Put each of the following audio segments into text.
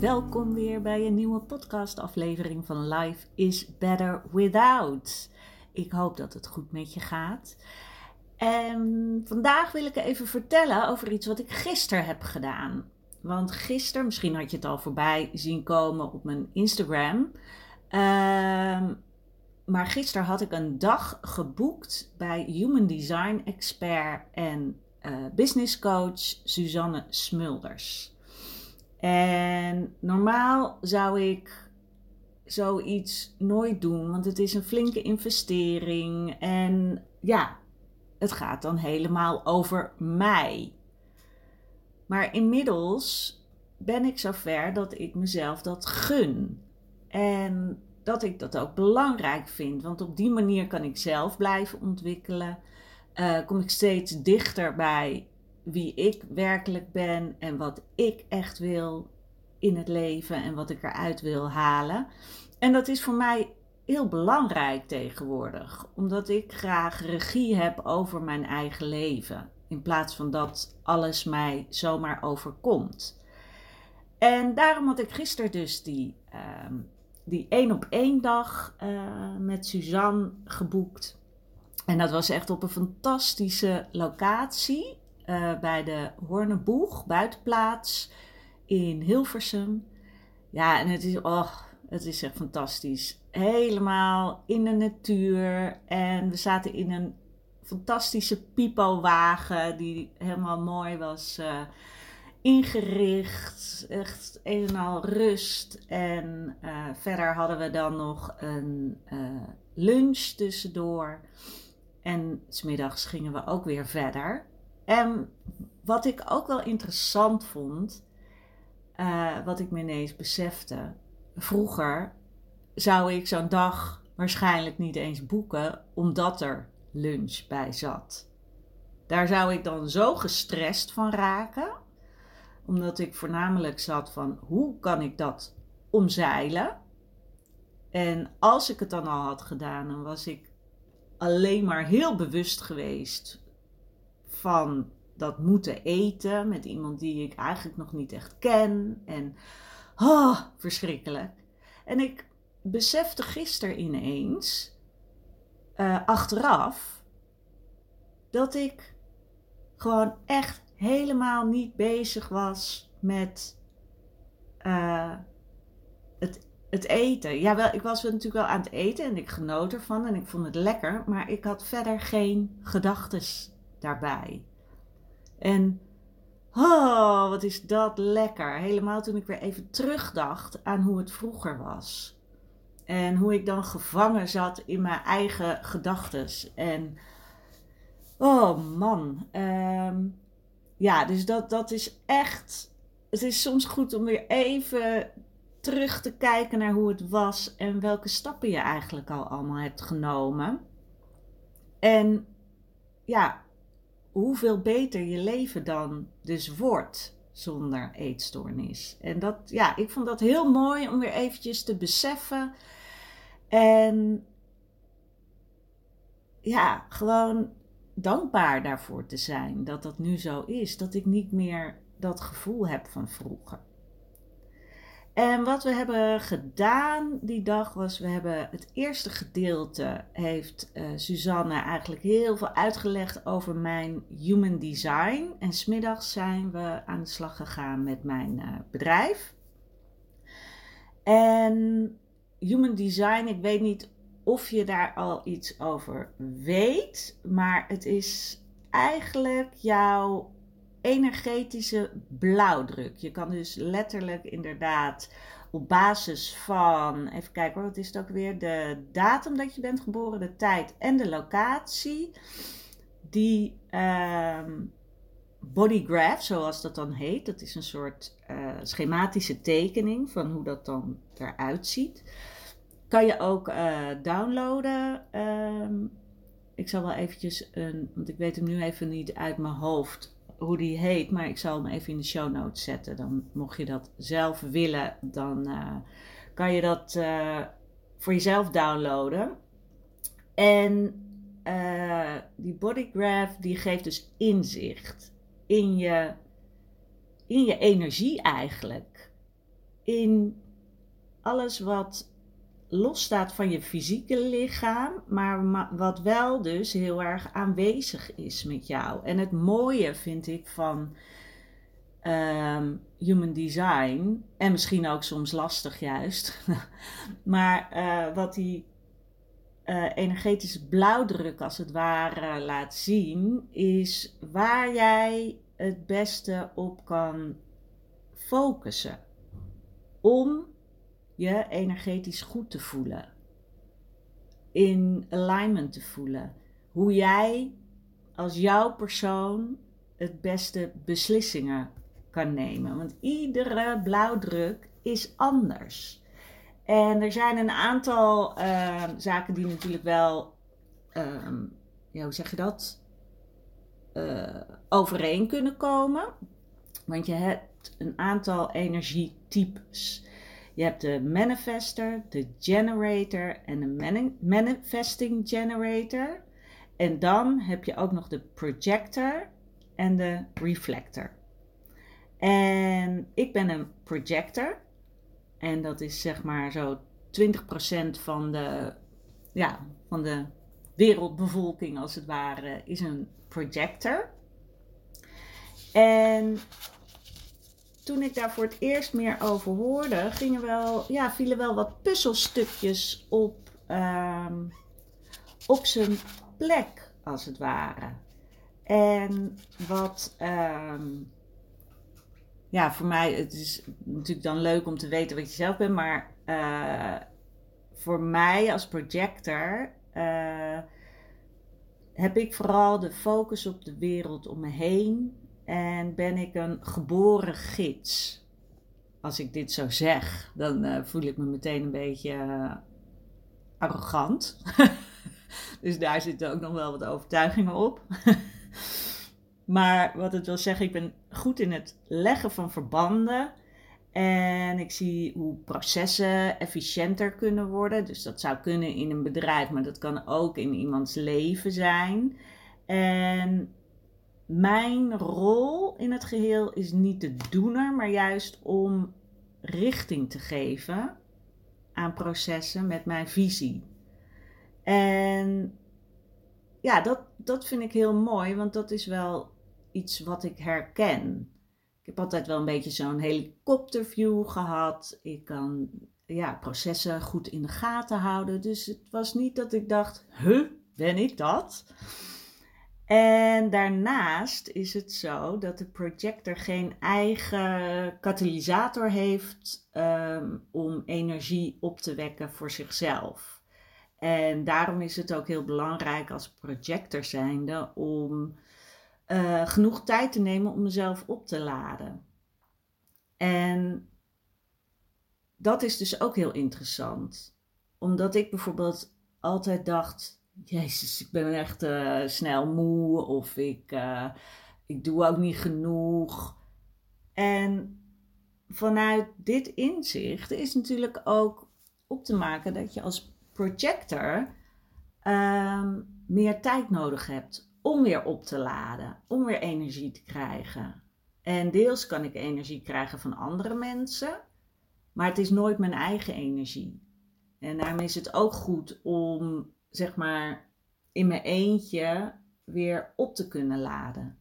welkom weer bij een nieuwe podcastaflevering van Life is Better Without. Ik hoop dat het goed met je gaat. En vandaag wil ik even vertellen over iets wat ik gisteren heb gedaan. Want gisteren, misschien had je het al voorbij zien komen op mijn Instagram. Ehm, maar gisteren had ik een dag geboekt bij Human Design Expert en uh, business coach Suzanne Smulders. En normaal zou ik zoiets nooit doen, want het is een flinke investering. En ja, het gaat dan helemaal over mij. Maar inmiddels ben ik zover dat ik mezelf dat gun. En dat ik dat ook belangrijk vind. Want op die manier kan ik zelf blijven ontwikkelen. Uh, kom ik steeds dichter bij wie ik werkelijk ben en wat ik echt wil in het leven en wat ik eruit wil halen. En dat is voor mij heel belangrijk tegenwoordig, omdat ik graag regie heb over mijn eigen leven, in plaats van dat alles mij zomaar overkomt. En daarom had ik gisteren dus die, uh, die één op één dag uh, met Suzanne geboekt. En dat was echt op een fantastische locatie uh, bij de Horneboeg, buitenplaats in Hilversum. Ja, en het is, oh, het is echt fantastisch. Helemaal in de natuur. En we zaten in een fantastische pipo-wagen die helemaal mooi was uh, ingericht. Echt een en al rust. En uh, verder hadden we dan nog een lunch tussendoor. En smiddags gingen we ook weer verder. En wat ik ook wel interessant vond, uh, wat ik me ineens besefte. Vroeger zou ik zo'n dag waarschijnlijk niet eens boeken, omdat er lunch bij zat. Daar zou ik dan zo gestrest van raken, omdat ik voornamelijk zat van hoe kan ik dat omzeilen. En als ik het dan al had gedaan, dan was ik alleen maar heel bewust geweest van dat moeten eten met iemand die ik eigenlijk nog niet echt ken. En oh, verschrikkelijk. En ik besefte gisteren ineens, uh, achteraf, dat ik gewoon echt helemaal niet bezig was met uh, het, het eten. Ja, wel, ik was natuurlijk wel aan het eten en ik genoot ervan en ik vond het lekker, maar ik had verder geen gedachtes daarbij. En oh, wat is dat lekker. Helemaal toen ik weer even terugdacht aan hoe het vroeger was. En hoe ik dan gevangen zat in mijn eigen gedachten. En oh man. Um, ja, dus dat, dat is echt. Het is soms goed om weer even terug te kijken naar hoe het was en welke stappen je eigenlijk al allemaal hebt genomen. En ja, hoeveel beter je leven dan dus wordt zonder eetstoornis. En dat, ja, ik vond dat heel mooi om weer eventjes te beseffen. En ja, gewoon dankbaar daarvoor te zijn dat dat nu zo is. Dat ik niet meer dat gevoel heb van vroeger. En wat we hebben gedaan die dag was, we hebben het eerste gedeelte, heeft uh, Suzanne eigenlijk heel veel uitgelegd over mijn human design. En smiddags zijn we aan de slag gegaan met mijn uh, bedrijf. En human design, ik weet niet of je daar al iets over weet, maar het is eigenlijk jouw energetische blauwdruk. Je kan dus letterlijk inderdaad op basis van, even kijken hoor, wat is het ook weer? De datum dat je bent geboren, de tijd en de locatie. Die um, body graph, zoals dat dan heet, dat is een soort uh, schematische tekening van hoe dat dan eruit ziet. Kan je ook uh, downloaden. Um, ik zal wel eventjes een, want ik weet hem nu even niet uit mijn hoofd hoe die heet, maar ik zal hem even in de show notes zetten. Dan mocht je dat zelf willen, dan uh, kan je dat uh, voor jezelf downloaden. En uh, die bodygraph die geeft dus inzicht in je, in je energie eigenlijk. In alles wat losstaat van je fysieke lichaam, maar wat wel dus heel erg aanwezig is met jou. En het mooie vind ik van um, human design, en misschien ook soms lastig juist, maar uh, wat die uh, energetische blauwdruk als het ware laat zien, is waar jij het beste op kan focussen. Om je energetisch goed te voelen. In alignment te voelen. Hoe jij als jouw persoon het beste beslissingen kan nemen. Want iedere blauwdruk is anders. En er zijn een aantal uh, zaken die natuurlijk wel, uh, ja, hoe zeg je dat, uh, overeen kunnen komen. Want je hebt een aantal energietypes. Je hebt de manifester, de generator en de manifesting generator. En dan heb je ook nog de projector en de reflector. En ik ben een projector. En dat is zeg maar zo 20% van de, ja, van de wereldbevolking als het ware is een projector. En toen ik daar voor het eerst meer over hoorde, gingen wel, ja, vielen wel wat puzzelstukjes op, um, op zijn plek, als het ware. En wat, um, ja, voor mij, het is natuurlijk dan leuk om te weten wat je zelf bent, maar uh, voor mij als projector uh, heb ik vooral de focus op de wereld om me heen en ben ik een geboren gids. Als ik dit zo zeg, dan uh, voel ik me meteen een beetje uh, arrogant. dus daar zitten ook nog wel wat overtuigingen op. maar wat het wil zeggen, ik ben goed in het leggen van verbanden. En ik zie hoe processen efficiënter kunnen worden. Dus dat zou kunnen in een bedrijf, maar dat kan ook in iemands leven zijn. En mijn rol in het geheel is niet de doener, maar juist om richting te geven aan processen met mijn visie. En ja, dat, dat vind ik heel mooi, want dat is wel iets wat ik herken. Ik heb altijd wel een beetje zo'n helikopterview gehad. Ik kan ja, processen goed in de gaten houden. Dus het was niet dat ik dacht, huh, ben ik dat? En daarnaast is het zo dat de projector geen eigen katalysator heeft um, om energie op te wekken voor zichzelf. En daarom is het ook heel belangrijk als projector zijnde om uh, genoeg tijd te nemen om mezelf op te laden. En dat is dus ook heel interessant. Omdat ik bijvoorbeeld altijd dacht Jezus, ik ben echt uh, snel moe of ik, uh, ik doe ook niet genoeg. En vanuit dit inzicht is natuurlijk ook op te maken dat je als projector um, meer tijd nodig hebt om weer op te laden, om weer energie te krijgen. En deels kan ik energie krijgen van andere mensen, maar het is nooit mijn eigen energie. En daarom is het ook goed om zeg maar in mijn eentje weer op te kunnen laden.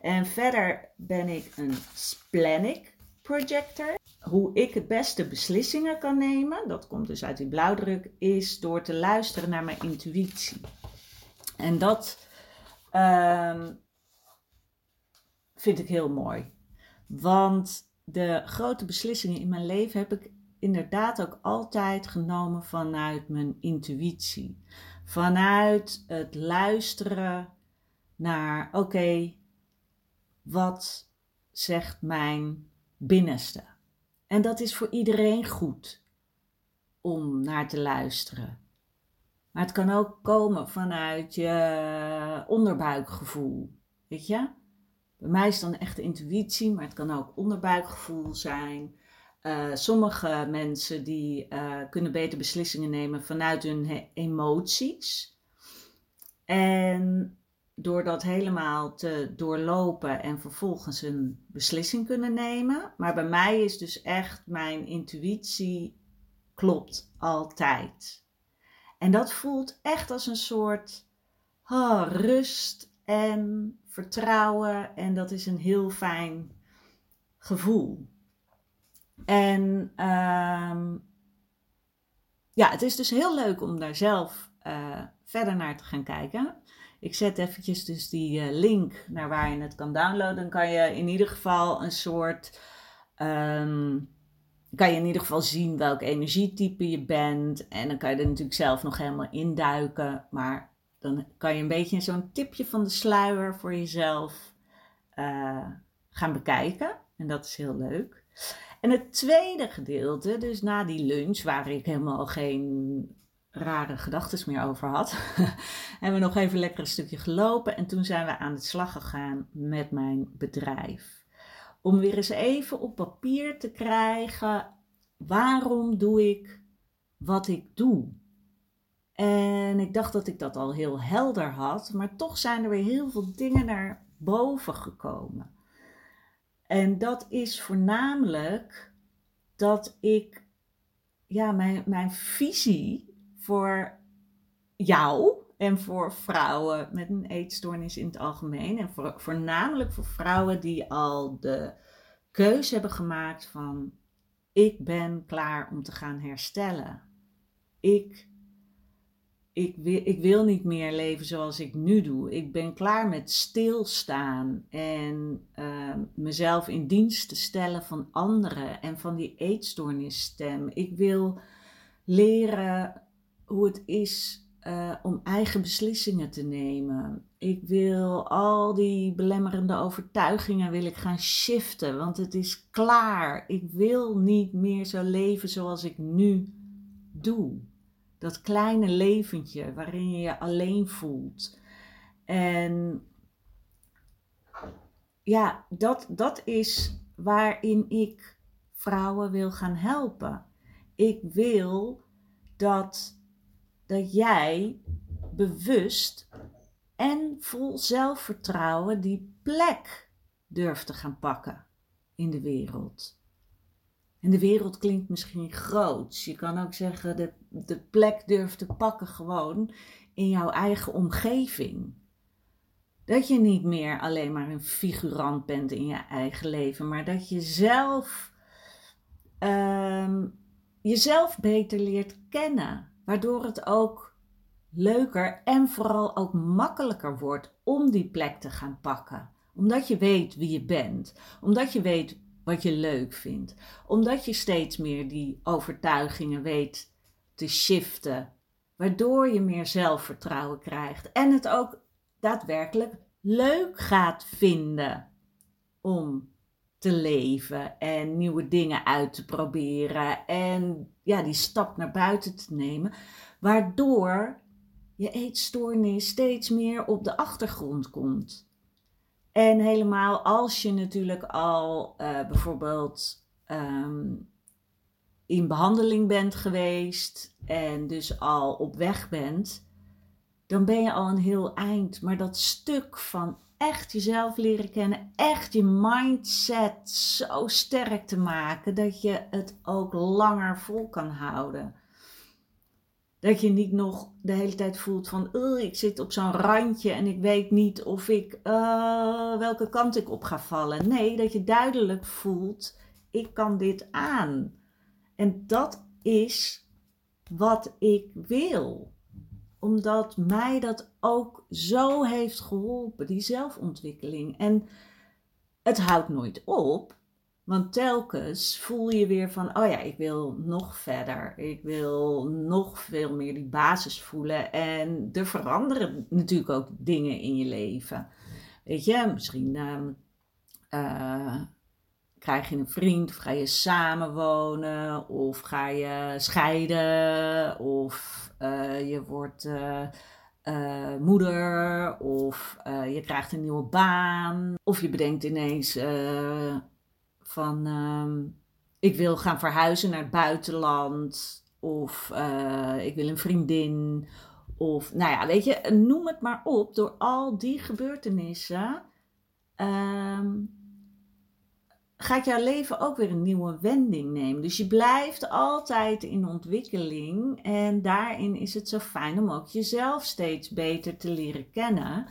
En verder ben ik een splenic projector. Hoe ik het beste beslissingen kan nemen, dat komt dus uit die blauwdruk, is door te luisteren naar mijn intuïtie. En dat ehm, vind ik heel mooi. Want de grote beslissingen in mijn leven heb ik inderdaad ook altijd genomen vanuit mijn intuïtie. Vanuit het luisteren naar, oké, wat zegt mijn binnenste? En dat is voor iedereen goed om naar te luisteren. Maar het kan ook komen vanuit je onderbuikgevoel. Weet je? Bij mij is dan echt de intuïtie, maar het kan ook onderbuikgevoel zijn. Uh, sommige mensen die uh, kunnen beter beslissingen nemen vanuit hun emoties. En door dat helemaal te doorlopen en vervolgens een beslissing kunnen nemen. Maar bij mij is dus echt mijn intuïtie klopt altijd. En dat voelt echt als een soort oh, rust en vertrouwen. En dat is een heel fijn gevoel. En ehm, ja, het is dus heel leuk om daar zelf uh, verder naar te gaan kijken. Ik zet eventjes dus die uh, link naar waar je het kan downloaden. Dan kan je in ieder geval een soort. Um, kan je in ieder geval zien welk energietype je bent. En dan kan je er natuurlijk zelf nog helemaal induiken. Maar dan kan je een beetje zo'n tipje van de sluier voor jezelf uh, gaan bekijken. En dat is heel leuk. En het tweede gedeelte, dus na die lunch, waar ik helemaal geen rare gedachten meer over had, hebben we nog even lekker een stukje gelopen. En toen zijn we aan de slag gegaan met mijn bedrijf. Om weer eens even op papier te krijgen, waarom doe ik wat ik doe? En ik dacht dat ik dat al heel helder had, maar toch zijn er weer heel veel dingen naar boven gekomen. En dat is voornamelijk dat ik, ja, mijn, mijn visie voor jou en voor vrouwen met een eetstoornis in het algemeen. En voor, voornamelijk voor vrouwen die al de keuze hebben gemaakt van ik ben klaar om te gaan herstellen. Ik ik wil, ik wil niet meer leven zoals ik nu doe. Ik ben klaar met stilstaan en uh, mezelf in dienst te stellen van anderen en van die eetstoornisstem. Ik wil leren hoe het is uh, om eigen beslissingen te nemen. Ik wil al die belemmerende overtuigingen wil ik gaan shiften, want het is klaar. Ik wil niet meer zo leven zoals ik nu doe. Dat kleine leventje waarin je je alleen voelt. En ja, dat, dat is waarin ik vrouwen wil gaan helpen. Ik wil dat, dat jij bewust en vol zelfvertrouwen die plek durft te gaan pakken in de wereld. En de wereld klinkt misschien groot. Je kan ook zeggen de, de plek durft te pakken gewoon in jouw eigen omgeving. Dat je niet meer alleen maar een figurant bent in je eigen leven, maar dat je zelf ehm, jezelf beter leert kennen. Waardoor het ook leuker en vooral ook makkelijker wordt om die plek te gaan pakken. Omdat je weet wie je bent. Omdat je weet wat je leuk vindt. Omdat je steeds meer die overtuigingen weet te shiften. Waardoor je meer zelfvertrouwen krijgt. En het ook daadwerkelijk leuk gaat vinden om te leven en nieuwe dingen uit te proberen en ja, die stap naar buiten te nemen, waardoor je eetstoornis steeds meer op de achtergrond komt. En helemaal als je natuurlijk al uh, bijvoorbeeld um, in behandeling bent geweest en dus al op weg bent, dan ben je al een heel eind. Maar dat stuk van echt jezelf leren kennen, echt je mindset zo sterk te maken dat je het ook langer vol kan houden. Dat je niet nog de hele tijd voelt van, ik zit op zo'n randje en ik weet niet of ik, uh, welke kant ik op ga vallen. Nee, dat je duidelijk voelt, ik kan dit aan. En dat is wat ik wil. omdat mij dat ook zo heeft geholpen, die zelfontwikkeling. En het houdt nooit op, want telkens voel je weer van, oh ja, ik wil nog verder. Ik wil nog veel meer die basis voelen. En er veranderen natuurlijk ook dingen in je leven. Weet je, misschien uh, krijg je een vriend, of ga je samenwonen, of ga je scheiden, of uh, je wordt uh, moeder, of je krijgt een nieuwe baan, of je bedenkt ineens van ehm, ik wil gaan verhuizen naar het buitenland, of ik wil een vriendin, of nou ja, weet je, noem het maar op. Door al die gebeurtenissen um, gaat jouw leven ook weer een nieuwe wending nemen. Dus je blijft altijd in ontwikkeling. En daarin is het zo fijn om ook jezelf steeds beter te leren kennen.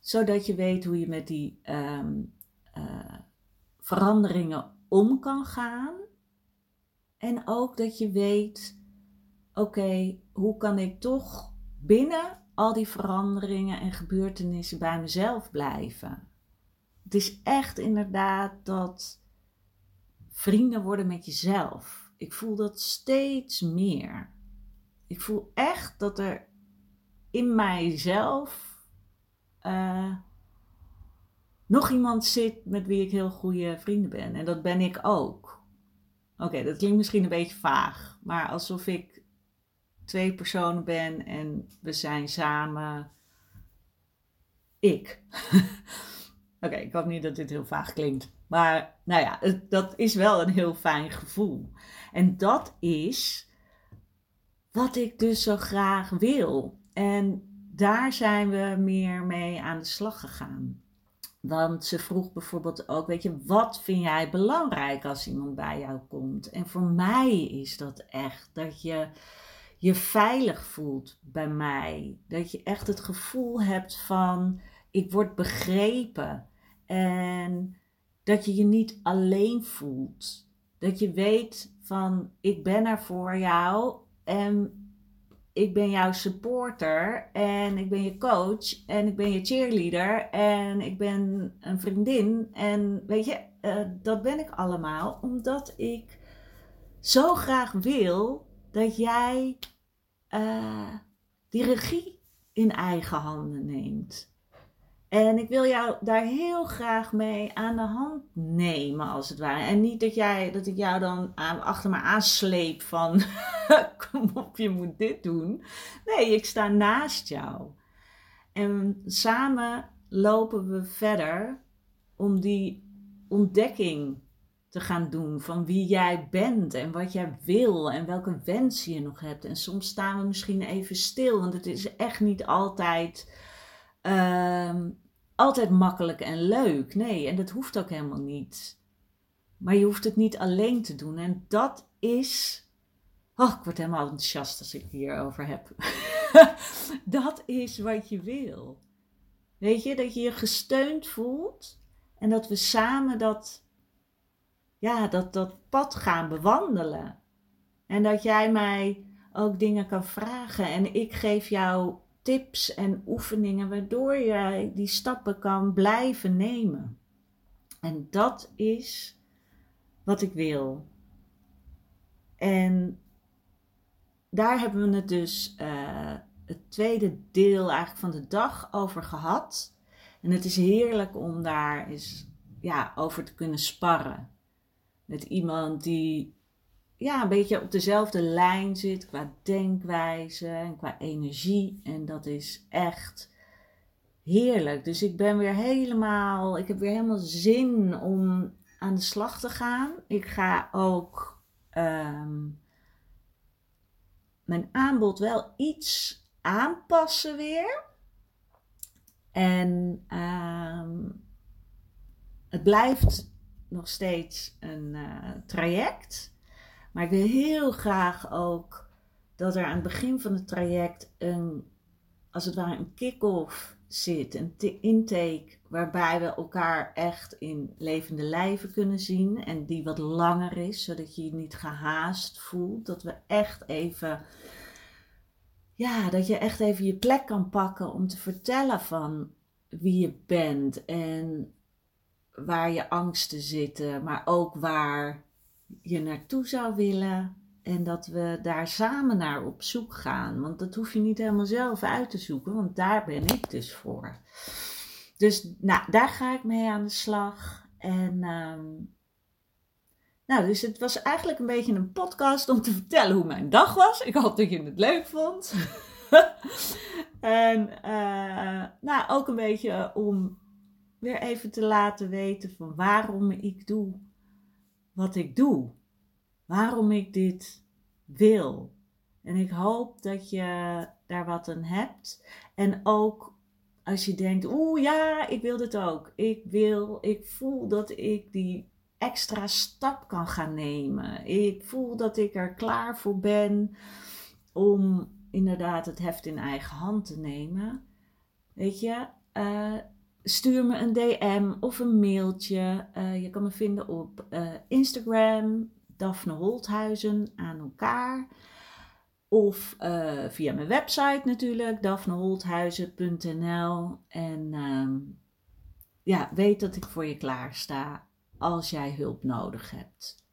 Zodat je weet hoe je met die ehm, eh, veranderingen om kan gaan. En ook dat je weet, oké, hoe kan ik toch binnen al die veranderingen en gebeurtenissen bij mezelf blijven? Het is echt inderdaad dat vrienden worden met jezelf. Ik voel dat steeds meer. Ik voel echt dat er in mijzelf uh, nog iemand zit met wie ik heel goede vrienden ben. En dat ben ik ook. Oké, dat klinkt misschien een beetje vaag, maar alsof ik twee personen ben en we zijn samen ik. Oké, ik hoop niet dat dit heel vaag klinkt. Maar nou ja, dat is wel een heel fijn gevoel. En dat is wat ik dus zo graag wil. En daar zijn we meer mee aan de slag gegaan. Want ze vroeg bijvoorbeeld ook, weet je, wat vind jij belangrijk als iemand bij jou komt? En voor mij is dat echt dat je je veilig voelt bij mij. Dat je echt het gevoel hebt van, ik word begrepen. En dat je je niet alleen voelt. Dat je weet van ik ben er voor jou en ik ben jouw supporter en ik ben je coach en ik ben je cheerleader en ik ben een vriendin. En weet je, uh, dat ben ik allemaal omdat ik zo graag wil dat jij uh, die regie in eigen handen neemt. En ik wil jou daar heel graag mee aan de hand nemen, als het ware. En niet dat, jij, dat ik jou dan achter me aansleep van, kom op, je moet dit doen. Nee, ik sta naast jou. En samen lopen we verder om die ontdekking te gaan doen van wie jij bent en wat jij wil en welke wensen je nog hebt. En soms staan we misschien even stil, want het is echt niet altijd ehm, altijd makkelijk en leuk. Nee, en dat hoeft ook helemaal niet. Maar je hoeft het niet alleen te doen. En dat is. Oh, ik word helemaal enthousiast als ik het hierover heb. dat is wat je wil. Weet je, dat je je gesteund voelt en dat we samen dat, ja, dat, dat pad gaan bewandelen. En dat jij mij ook dingen kan vragen en ik geef jou tips en oefeningen waardoor jij die stappen kan blijven nemen. En dat is wat ik wil. En daar hebben we het dus uh, het tweede deel eigenlijk van de dag over gehad. En het is heerlijk om daar eens ja, over te kunnen sparren. Met iemand die ja, een beetje op dezelfde lijn zit qua denkwijze en qua energie. En dat is echt heerlijk. Dus ik ben weer helemaal, ik heb weer helemaal zin om aan de slag te gaan. Ik ga ook ehm, mijn aanbod wel iets aanpassen weer. En ehm, het blijft nog steeds een uh, traject. Maar ik wil heel graag ook dat er aan het begin van het traject een, als het ware, een kick-off zit, een intake, waarbij we elkaar echt in levende lijven kunnen zien en die wat langer is, zodat je je niet gehaast voelt. Dat we echt even ja, dat je echt even je plek kan pakken om te vertellen van wie je bent en waar je angsten zitten, maar ook waar je naartoe zou willen. En dat we daar samen naar op zoek gaan. Want dat hoef je niet helemaal zelf uit te zoeken, want daar ben ik dus voor. Dus nou, daar ga ik mee aan de slag. En ehm, nou, dus het was eigenlijk een beetje een podcast om te vertellen hoe mijn dag was. Ik hoop dat je het leuk vond. en uh, nou, ook een beetje om weer even te laten weten van waarom ik doe wat ik doe. Waarom ik dit wil. En ik hoop dat je daar wat aan hebt. En ook als je denkt, oeh ja, ik wil dit ook. Ik wil, ik voel dat ik die extra stap kan gaan nemen. Ik voel dat ik er klaar voor ben om inderdaad het heft in eigen hand te nemen. Weet je, uh, stuur me een DM of een mailtje. Uh, je kan me vinden op uh, Instagram, Daphne Holthuizen aan elkaar. Of uh, via mijn website natuurlijk, daphneholthuizen.nl. En uh, ja, weet dat ik voor je klaar sta als jij hulp nodig hebt.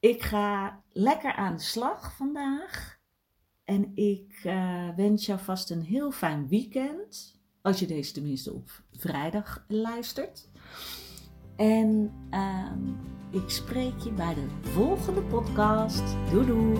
Ik ga lekker aan de slag vandaag. En ik wens jou vast een heel fijn weekend. Als je deze tenminste op vrijdag luistert. En uh, ik spreek je bij de volgende podcast. Doei doei!